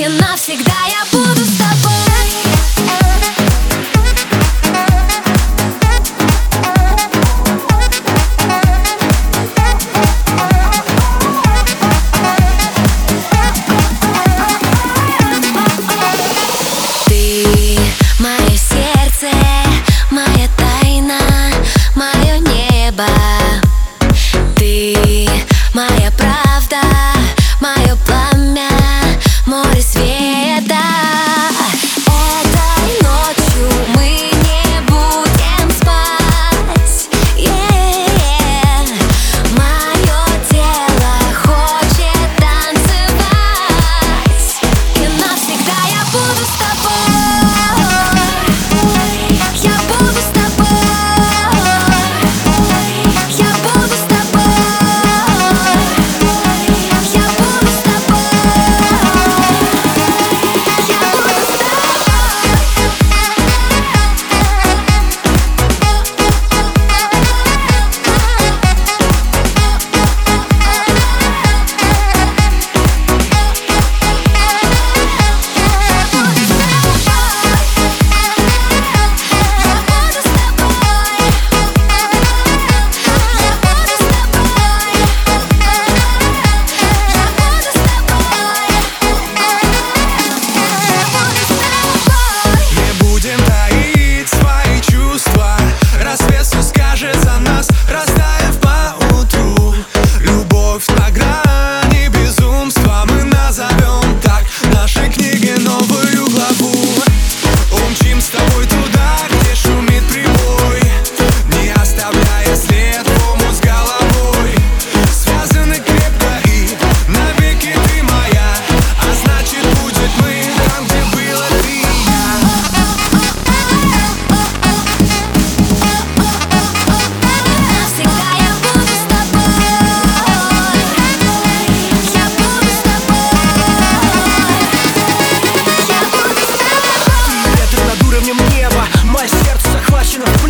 И навсегда я буду с тобой Я буду